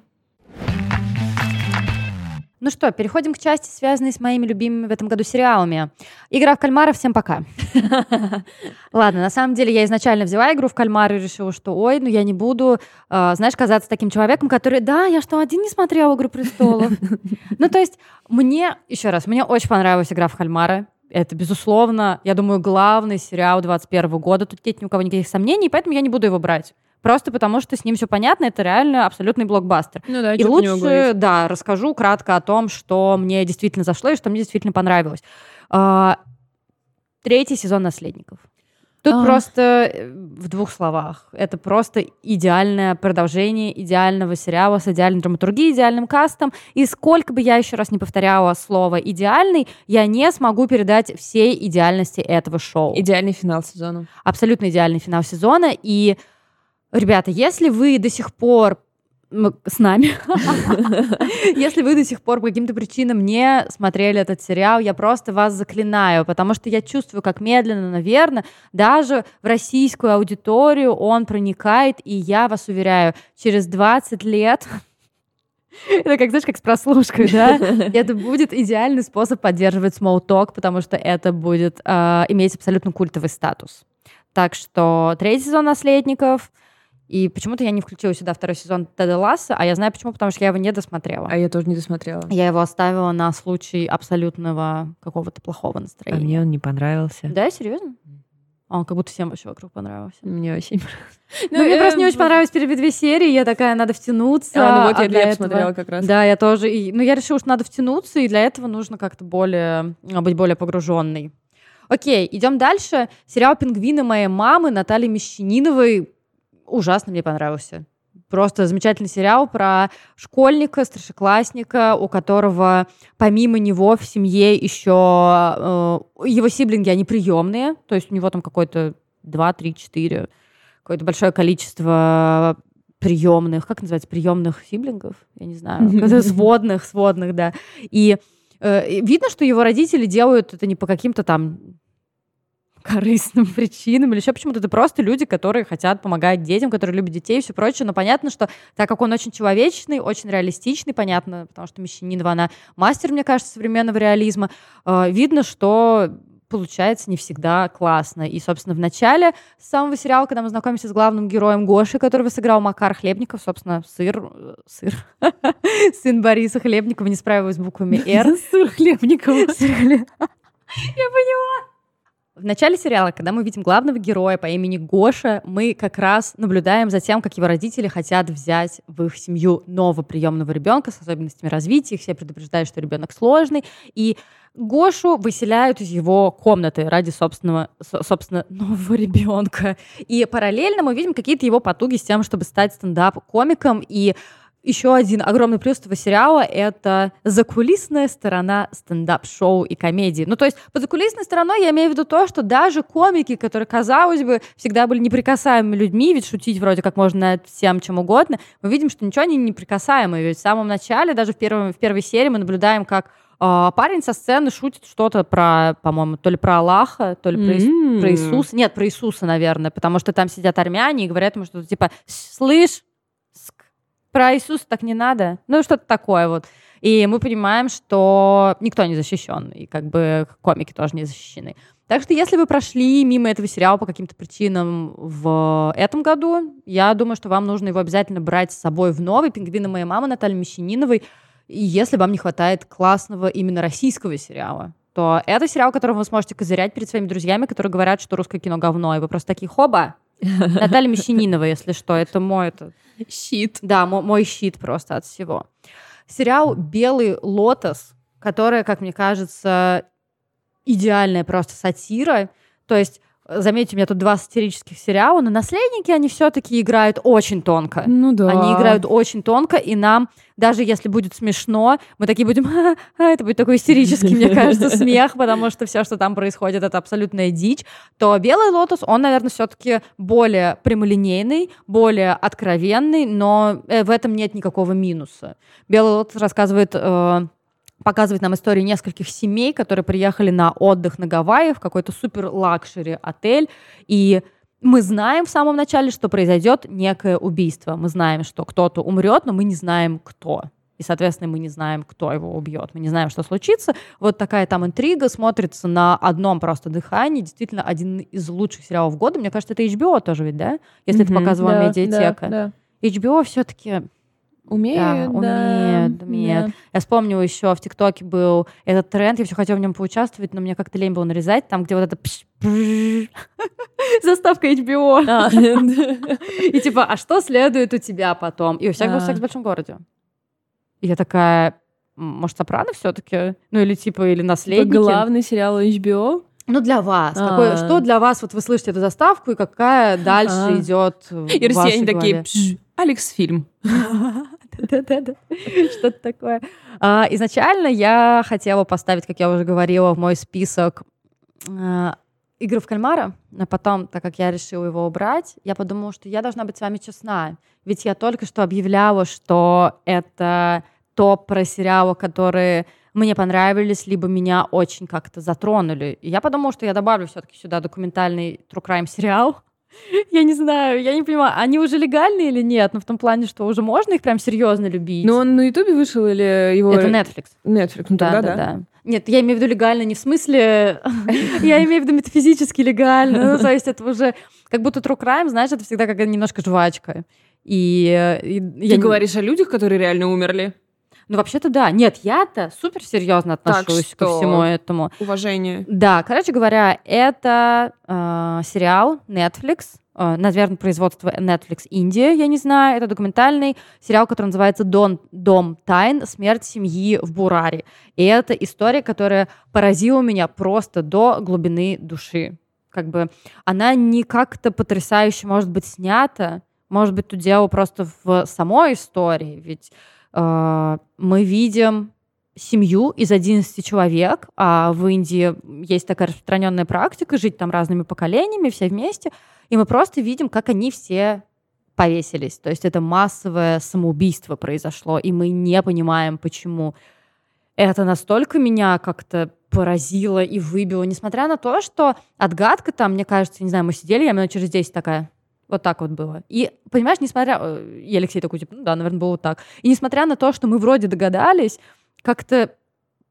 Ну что, переходим к части, связанной с моими любимыми в этом году сериалами. Игра в кальмара, всем пока. Ладно, на самом деле я изначально взяла игру в кальмар и решила, что ой, ну я не буду, э, знаешь, казаться таким человеком, который, да, я что, один не смотрел «Игру престолов». Ну то есть мне, еще раз, мне очень понравилась игра в кальмара. Это, безусловно, я думаю, главный сериал 21 года. Тут нет ни у кого никаких сомнений, поэтому я не буду его брать. Просто потому, что с ним все понятно, это реально абсолютный блокбастер.
Ну да,
И лучше, да, расскажу кратко о том, что мне действительно зашло и что мне действительно понравилось. А, Третий сезон «Наследников». Тут
А.
просто э, в двух словах. Это просто идеальное продолжение идеального сериала с идеальной драматургией, идеальным кастом. И сколько бы я еще раз не повторяла слово «идеальный», я не смогу передать всей идеальности этого шоу
Идеальный финал сезона.
абсолютно идеальный финал сезона. И, ребята, если вы до сих пор с нами, если вы до сих пор по каким-то причинам не смотрели этот сериал, я просто вас заклинаю, потому что я чувствую, как медленно, наверное, даже в российскую аудиторию он проникает, и я вас уверяю, через 20 лет это как, знаешь, как с прослушкой, да? Это будет идеальный способ поддерживать talk, потому что это будет э, иметь абсолютно культовый статус. Так что третий сезон «Наследников», и почему-то я не включила сюда второй сезон Теда Ласса, а я знаю почему, потому что я его не досмотрела.
А я тоже не досмотрела.
Я его оставила на случай абсолютного какого-то плохого
А
настроения.
мне он не понравился.
Да, серьезно? Он как будто всем вообще вокруг понравился.
Мне очень
Ну, мне просто не очень понравилось первые две серии, я такая, надо втянуться.
А, ну вот я
для
две посмотрела как раз.
Да, я тоже. Ну, я решила, что надо втянуться, и для этого нужно как-то более а, быть более погруженной. Окей, идем дальше. Сериал «Пингвины моей мамы» Натальи Мещаниновой ужасно мне понравился. Просто замечательный сериал про школьника, старшеклассника, у которого помимо него в семье еще э, его сиблинги, они приемные, то есть у него там какой-то 2, 3, 4, какое-то большое количество приемных, как называется, приемных сиблингов, я не знаю, сводных, сводных, да. И э, и видно, что его родители делают это не по каким-то там корыстным причинам или еще почему-то это просто люди, которые хотят помогать детям, которые любят детей и все прочее. Но понятно, что так как он очень человечный, очень реалистичный, понятно, потому что Мещанинова, она мастер, мне кажется, современного реализма, э, видно, что получается не всегда классно. И, собственно, в начале самого сериала, когда мы знакомимся с главным героем Гоши, которого сыграл Макар Хлебников, собственно, сыр, э, сыр, сын Бориса Хлебникова, не справилась с буквами «Р».
Сыр Хлебникова.
Я поняла. В начале сериала, когда мы видим главного героя по имени Гоша, мы как раз наблюдаем за тем, как его родители хотят взять в их семью нового приемного ребенка с особенностями развития. Их все предупреждают, что ребенок сложный. И Гошу выселяют из его комнаты ради собственного, со- собственно, нового ребенка. И параллельно мы видим какие-то его потуги с тем, чтобы стать стендап-комиком. И еще один огромный плюс этого сериала — это закулисная сторона стендап-шоу и комедии. Ну, то есть под закулисной стороной я имею в виду то, что даже комики, которые, казалось бы, всегда были неприкасаемыми людьми, ведь шутить вроде как можно над всем, чем угодно, мы видим, что ничего они не неприкасаемые. Ведь в самом начале, даже в, первом, в первой серии мы наблюдаем, как а, парень со сцены шутит что-то про, по-моему, то ли про Аллаха, то ли про, Ис-
М.
про Иисуса. Нет, про Иисуса, наверное, потому что там сидят армяне и говорят ему что-то типа «Слышь, про Иисуса так не надо». Ну, что-то такое вот. И мы понимаем, что никто не защищен, и как бы комики тоже не защищены. Так что если вы прошли мимо этого сериала по каким-то причинам в этом году, я думаю, что вам нужно его обязательно брать с собой в новый «Пингвины моей мамы» Натальи Мещаниновой. Если вам не хватает классного именно российского сериала, то это сериал, которым вы сможете козырять перед своими друзьями, которые говорят, что русское кино говно, и вы просто такие, хоба, Наталья Мещанинова, если что, это мой, это,
Щит.
да, мо- мой щит просто от всего. Сериал «Белый лотос», который, как мне кажется, идеальная просто сатира. То есть, заметьте, у меня тут два сатирических сериала, но наследники, они все-таки играют очень тонко.
Ну да.
Они играют очень тонко, и нам, даже если будет смешно, мы такие будем, это будет такой истерический, мне кажется, смех, потому что все, что там происходит, это абсолютная дичь, то «Белый лотос», он, наверное, все-таки более прямолинейный, более откровенный, но э, в этом нет никакого минуса. «Белый лотос» рассказывает... э, показывает нам историю нескольких семей, которые приехали на отдых на Гавайи в какой-то супер luxury отель, и мы знаем в самом начале, что произойдет некое убийство. Мы знаем, что кто-то умрет, но мы не знаем, кто. И, соответственно, мы не знаем, кто его убьет. Мы не знаем, что случится. Вот такая там интрига смотрится на одном просто дыхании. Действительно, один из лучших сериалов года. Мне кажется, это HBO тоже ведь, да? Если это
Мгм,
показывала
да,
медиатека.
да, да.
HBO все-таки
Умеют, да.
умеет, умеет.
да.
я вспомнила еще в ТикТоке был этот тренд, я все хотела в нем поучаствовать, но мне как-то лень было нарезать, там, где вот это пш- пш- заставка HBO.
А,
И типа, а что следует у тебя потом? И у всех был
А.
секс в большом городе. И я такая, «М, может, Сопрано все-таки? Ну, или типа, или наследники?
Главный сериал HBO.
Ну, для вас.
А.
Какой- что для вас, вот вы слышите эту заставку, и какая дальше
А.
идет
И россияне такие? «Пш, Алекс фильм.
Да-да-да. Что-то такое. А, Изначально я хотела поставить, как я уже говорила, в мой список а, игры в кальмара, но потом, так как я решила его убрать, я подумала, что я должна быть с вами честна. Ведь я только что объявляла, что это топ про сериалы, которые мне понравились, либо меня очень как-то затронули. И я подумала, что я добавлю все-таки сюда документальный true crime сериал. Я не знаю, я не понимаю, они уже легальные или нет? Ну, в том плане, что уже можно их прям серьезно любить.
Но он на Ютубе вышел или его...
Это Netflix.
Netflix, ну
Да,
тогда
да,
да.
Нет, я имею в виду легально не в смысле... Я имею в виду метафизически легально. Ну, то есть это уже... Как будто true crime, знаешь, это всегда как немножко жвачка. И, и
Ты
я
говоришь о людях, которые реально умерли?
Ну, вообще-то да. Нет, я-то супер серьезно отношусь
что-
ко всему этому.
Уважение.
Да, короче говоря, это э, сериал Netflix, э, наверное, производство Netflix Индия, я не знаю. Это документальный сериал, который называется «Дом, Дом тайн. Смерть семьи в Бураре». И это история, которая поразила меня просто до глубины души. Как бы она не как-то потрясающе может быть снята, может быть, тут дело просто в самой истории, ведь мы видим семью из 11 человек, а в Индии есть такая распространенная практика жить там разными поколениями, все вместе, и мы просто видим, как они все повесились. То есть это массовое самоубийство произошло, и мы не понимаем, почему. Это настолько меня как-то поразило и выбило, несмотря на то, что отгадка там, мне кажется, не знаю, мы сидели, я минут через 10 такая, вот так вот было. И, понимаешь, несмотря... э, И Алексей такой, типа, ну да, наверное, было вот так. И несмотря на то, что мы вроде догадались, как-то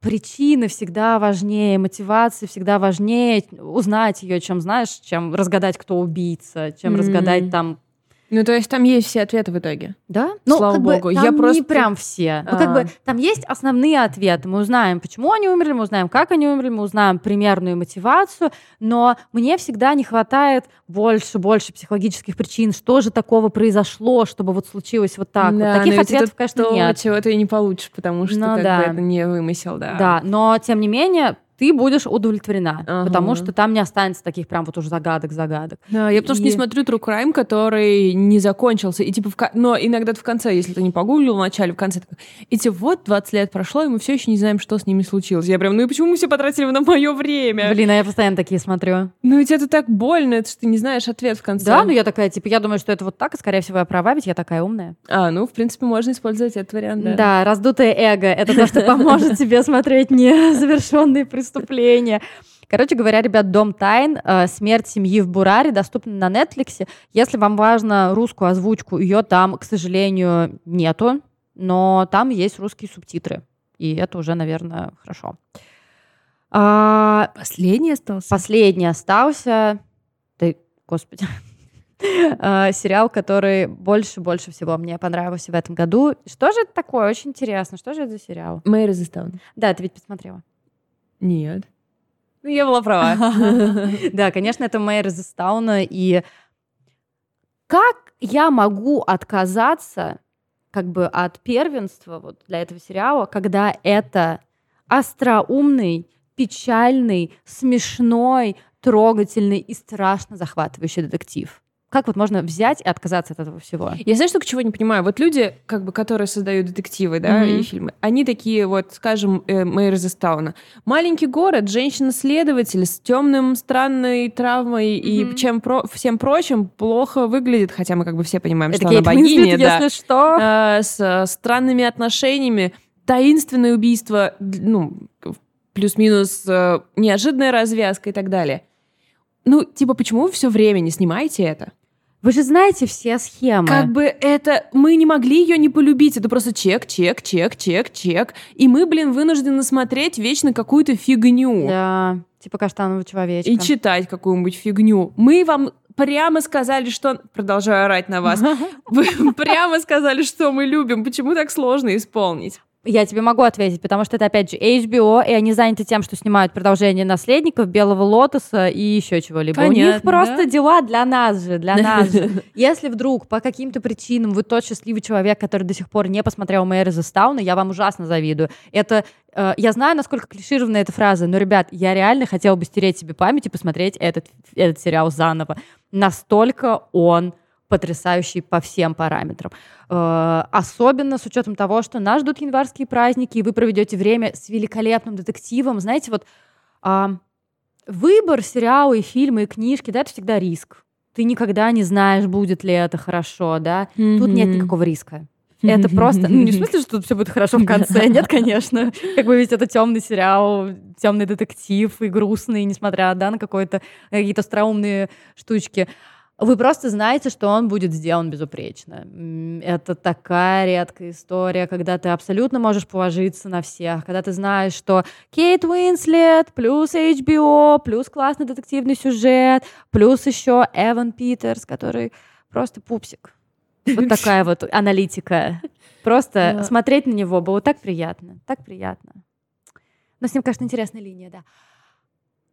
причины всегда важнее, мотивация всегда важнее узнать ее, чем, знаешь, чем разгадать, кто убийца, чем
М.
разгадать там...
Ну, то есть там есть все ответы в итоге.
Да?
Слава
как бы
богу,
там
я
не
просто-
прям все. Ну, как
А.
бы там есть основные ответы. Мы узнаем, почему они умерли, мы узнаем, как они умерли, мы узнаем примерную мотивацию, но мне всегда не хватает больше, больше психологических причин, что же такого произошло, чтобы вот случилось вот так. вот.
Да,
Таких
но ведь
ответов,
это
конечно,
то,
нет.
чего ты и не получишь, потому что
Ну
как
да.
бы это не вымысел, да.
Да, но тем не менее ты будешь удовлетворена,
Ага.
потому что там не останется таких прям вот уж загадок-загадок.
Да, я потому что не
И-
смотрю True Crime, который не закончился. И типа, в но иногда в конце, если ты не погуглил в начале, в конце такой, эти вот 20 лет прошло, и мы все еще не знаем, что с ними случилось. Я прям, ну и почему мы все потратили на мое время?
Блин, а я постоянно такие смотрю.
Ну ведь это так больно, это что ты не знаешь ответ в конце.
Да, ну я такая, типа, я думаю, что это вот так, и, скорее всего, я права, ведь я такая умная.
А, ну, в принципе, можно использовать этот вариант, да.
Да, раздутое эго — это то, что поможет тебе смотреть незавершенные преступления. Короче говоря, ребят, «Дом тайн. э, Смерть семьи в Бураре» доступна на Netflix. Если вам важно русскую озвучку, ее там, к сожалению, нету, но там есть русские субтитры. И это уже, наверное, хорошо. А,
Последний остался?
Последний остался. Да, господи. А, Сериал, который больше-больше всего мне понравился в этом году. Что же это такое? Очень интересно. Что же это за сериал?
Мэри Зестаун.
Да, ты ведь посмотрела.
Нет. Ну, я была права.
Да, конечно, это Мэйр из. И как я могу отказаться как бы от первенства вот для этого сериала, когда это остроумный, печальный, смешной, трогательный и страшно захватывающий детектив? Как вот можно взять и отказаться от этого всего?
Я знаешь, только чего не понимаю? Вот люди, как бы, которые создают детективы, да,
Мгм.
и фильмы, они такие вот, скажем, э, Мэйр из. Маленький город, женщина-следователь с темным, странной травмой и
Мгм.
чем про- всем прочим плохо выглядит, хотя мы как бы все понимаем,
Это
что она
Кейт
богиня,
Уинслет,
да.
если что.
А, с э, странными отношениями, таинственное убийство, ну, плюс-минус э, неожиданная развязка и так далее. Ну, типа, почему вы все время не снимаете это?
Вы же знаете все схемы.
Как бы это... Мы не могли ее не полюбить. Это просто чек, чек, чек, чек, чек. И мы, блин, вынуждены смотреть вечно какую-то фигню.
Да, типа каштанового человечка.
И читать какую-нибудь фигню. Мы вам прямо сказали, что... Продолжаю орать на вас. Вы прямо сказали, что мы любим. Почему так сложно исполнить?
Я тебе могу ответить, потому что это, опять же, HBO, и они заняты тем, что снимают продолжение «Наследников», «Белого лотоса» и еще чего-либо. У них
Понятно,
просто
да.
дела для нас же, для нас же. Если вдруг по каким-то причинам вы тот счастливый человек, который до сих пор не посмотрел «Мэйр из Истауна», я вам ужасно завидую. Это э, я знаю, насколько клишированная эта фраза, но, ребят, я реально хотела бы стереть себе память и посмотреть этот, этот сериал заново. Настолько он потрясающий по всем параметрам. Э, особенно с учетом того, что нас ждут январские праздники, и вы проведете время с великолепным детективом. Знаете, вот а, выбор сериала и фильма и книжки, да, это всегда риск. Ты никогда не знаешь, будет ли это хорошо, да. Тут нет никакого риска. Это просто, ну не в смысле, что тут все будет хорошо в конце, нет, конечно. Как бы ведь это темный сериал, темный детектив и грустный, несмотря да, на какое-то какие-то остроумные штучки. Вы просто знаете, что он будет сделан безупречно. Это такая редкая история, когда ты абсолютно можешь положиться на всех, когда ты знаешь, что Кейт Уинслет, плюс HBO, плюс классный детективный сюжет, плюс еще Эван Питерс, который просто пупсик. Вот такая вот аналитика. Просто смотреть на него было так приятно, так приятно. Но с ним, конечно, интересная линия, да.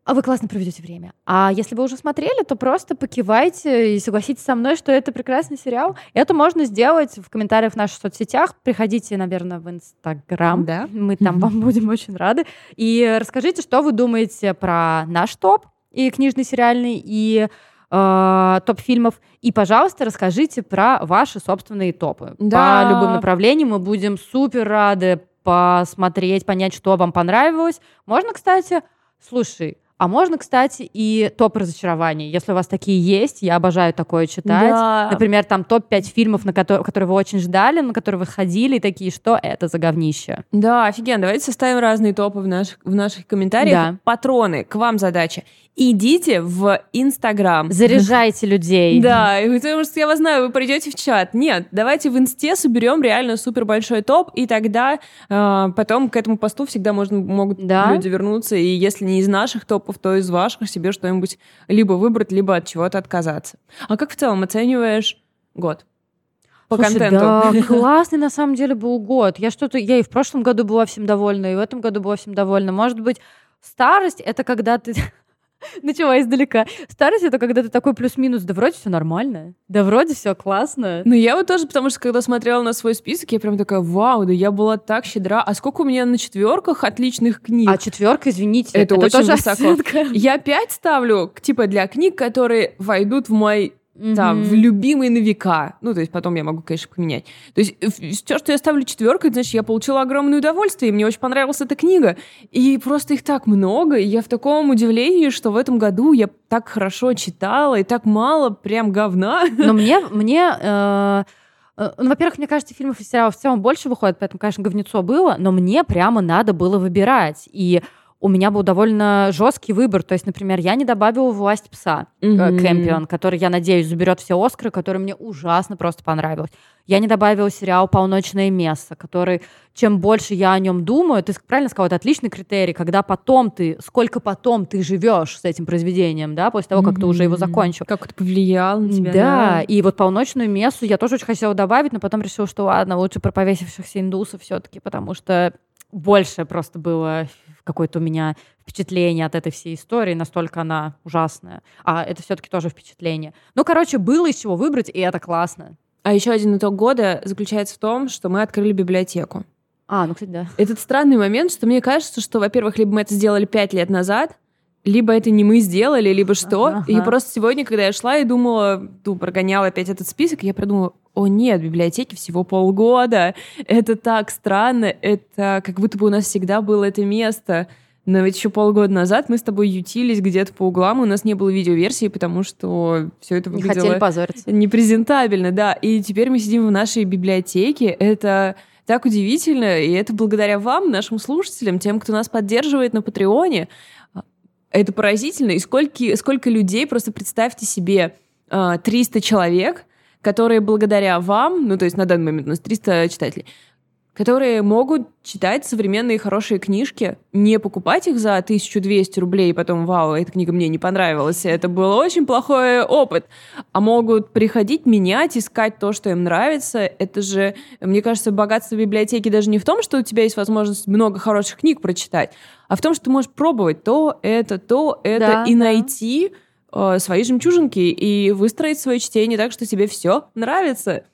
А вы классно проведете время. А если вы уже смотрели, то просто покивайте и согласитесь со мной, что это прекрасный сериал. Это можно сделать в комментариях в наших соцсетях. Приходите, наверное, в Инстаграм.
Да.
Мы там вам будем очень рады. И расскажите, что вы думаете про наш топ и книжный, сериальный, и э, топ фильмов. И, пожалуйста, расскажите про ваши собственные топы.
Да.
По любым направлениям мы будем супер рады посмотреть, понять, что вам понравилось. Можно, кстати, слушай, а можно, кстати, и топ разочарований. Если у вас такие есть, я обожаю такое читать.
Да.
Например, там топ-5 фильмов, на которые, которые вы очень ждали, на которые вы ходили, и такие, что это за говнище?
Да, офигенно. Давайте составим разные топы в наших, в наших комментариях.
Да.
Патроны, к вам задача. Идите в Инстаграм.
Заряжайте людей.
Да, потому что я вас знаю, вы придете в чат. Нет, давайте в инсте соберем реально супер большой топ, и тогда э, потом к этому посту всегда можно, могут
Да.
люди вернуться, и если не из наших топов, то из ваших себе что-нибудь либо выбрать, либо от чего-то отказаться. А как в целом оцениваешь год? По
Слушай,
контенту.
Да, классный на самом деле был год. Я что-то, я и в прошлом году была всем довольна, и в этом году была всем довольна. Может быть, старость это когда ты начала издалека. Старость это когда ты такой плюс-минус, да вроде все нормально, да вроде все классно.
Ну, я вот тоже, потому что когда смотрела на свой список, я прям такая, вау, да я была так щедра. А сколько у меня на четверках отличных книг?
А четверка, извините,
Это очень
тоже
высоко.
оценка.
Я пять ставлю, типа, для книг, которые войдут в мой там, в
Мгм.
любимый на века. Ну, то есть потом я могу, конечно, поменять. То есть все, что я ставлю четверкой, значит, я получила огромное удовольствие, и мне очень понравилась эта книга. И просто их так много, и я в таком удивлении, что в этом году я так хорошо читала, и так мало прям говна.
Но мне, мне э, э, ну, во-первых, мне кажется, фильмов и сериалов в целом больше выходит, поэтому, конечно, говнецо было, но мне прямо надо было выбирать. И у меня был довольно жесткий выбор. То есть, например, я не добавила «Власть пса». Кэмпион, который, я надеюсь, заберет все Оскары, который мне ужасно просто понравился. Я не добавила сериал «Полночное место», который, чем больше я о нем думаю, ты правильно сказал, это отличный критерий, когда потом ты, сколько потом ты живешь с этим произведением, да, после того, как ты уже его закончил.
Как это повлияло на тебя?
Да, и вот полночную мессу я тоже очень хотела добавить, но потом решила, что ладно, лучше про повесившихся индусов все-таки, потому что больше просто было какое-то у меня впечатление от этой всей истории, настолько она ужасная. А это все-таки тоже впечатление. Ну, короче, было из чего выбрать, и это классно.
А еще один итог года заключается в том, что мы открыли библиотеку.
А, ну, кстати, да.
Этот странный момент, что мне кажется, что, во-первых, либо мы это сделали пять лет назад, либо это не мы сделали, либо что.
Ага.
И просто сегодня, когда я шла и думала, ну, прогоняла опять этот список, я придумала, о нет, библиотеки всего полгода. Это так странно. Это как будто бы у нас всегда было это место. Но ведь еще полгода назад мы с тобой ютились где-то по углам, у нас не было видеоверсии, потому что все это
Не
выглядело
хотели позориться.
непрезентабельно, да. И теперь мы сидим в нашей библиотеке. Это так удивительно, и это благодаря вам, нашим слушателям, тем, кто нас поддерживает на Патреоне. Это поразительно. И сколько, сколько людей, просто представьте себе, а, 300 человек, которые благодаря вам, ну, то есть на данный момент у нас 300 читателей, которые могут читать современные хорошие книжки, не покупать их за 1200 рублей, и потом, вау, эта книга мне не понравилась, это был очень плохой опыт, а могут приходить, менять, искать то, что им нравится. Это же, мне кажется, богатство библиотеки даже не в том, что у тебя есть возможность много хороших книг прочитать, а в том, что ты можешь пробовать то, это, то, это,
Да,
и
да.
найти э, свои жемчужинки и выстроить свое чтение так, что тебе все нравится.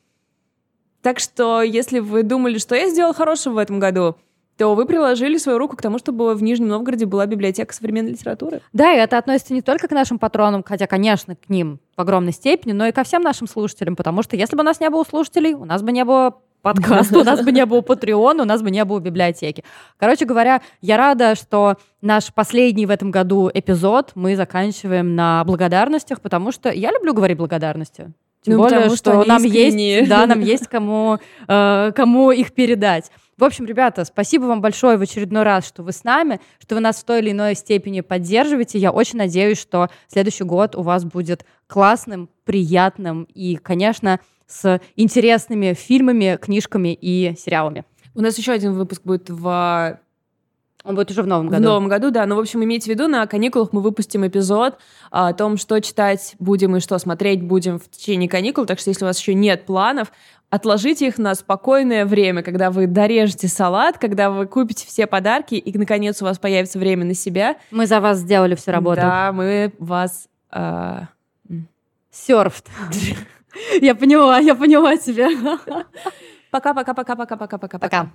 Так что, если вы думали, что я сделал хорошего в этом году, то вы приложили свою руку к тому, чтобы в Нижнем Новгороде была библиотека современной литературы.
Да, и это относится не только к нашим патронам, хотя, конечно, к ним в огромной степени, но и ко всем нашим слушателям, потому что если бы у нас не было слушателей, у нас бы не было подкаста, у нас бы не было Патреона, у нас бы не было библиотеки. Короче говоря, я рада, что наш последний в этом году эпизод мы заканчиваем на благодарностях, потому что я люблю говорить благодарности. Тем
Ну,
более,
потому что
что, нам
искренние.
есть, да, нам есть кому, э, кому их передать. В общем, ребята, спасибо вам большое в очередной раз, что вы с нами, что вы нас в той или иной степени поддерживаете. Я очень надеюсь, что следующий год у вас будет классным, приятным и, конечно, с интересными фильмами, книжками и сериалами.
У нас еще один выпуск будет в
Он будет уже в новом году.
В новом году, да. Ну, в общем, имейте в виду, на каникулах мы выпустим эпизод о том, что читать будем и что смотреть будем в течение каникул. Так что, если у вас еще нет планов, отложите их на спокойное время, когда вы дорежете салат, когда вы купите все подарки, и, наконец, у вас появится время на себя.
Мы за вас сделали всю работу.
Да, мы вас... Э...
Серфт. Я поняла, я поняла тебя.
Пока-пока-пока-пока-пока-пока.
Пока.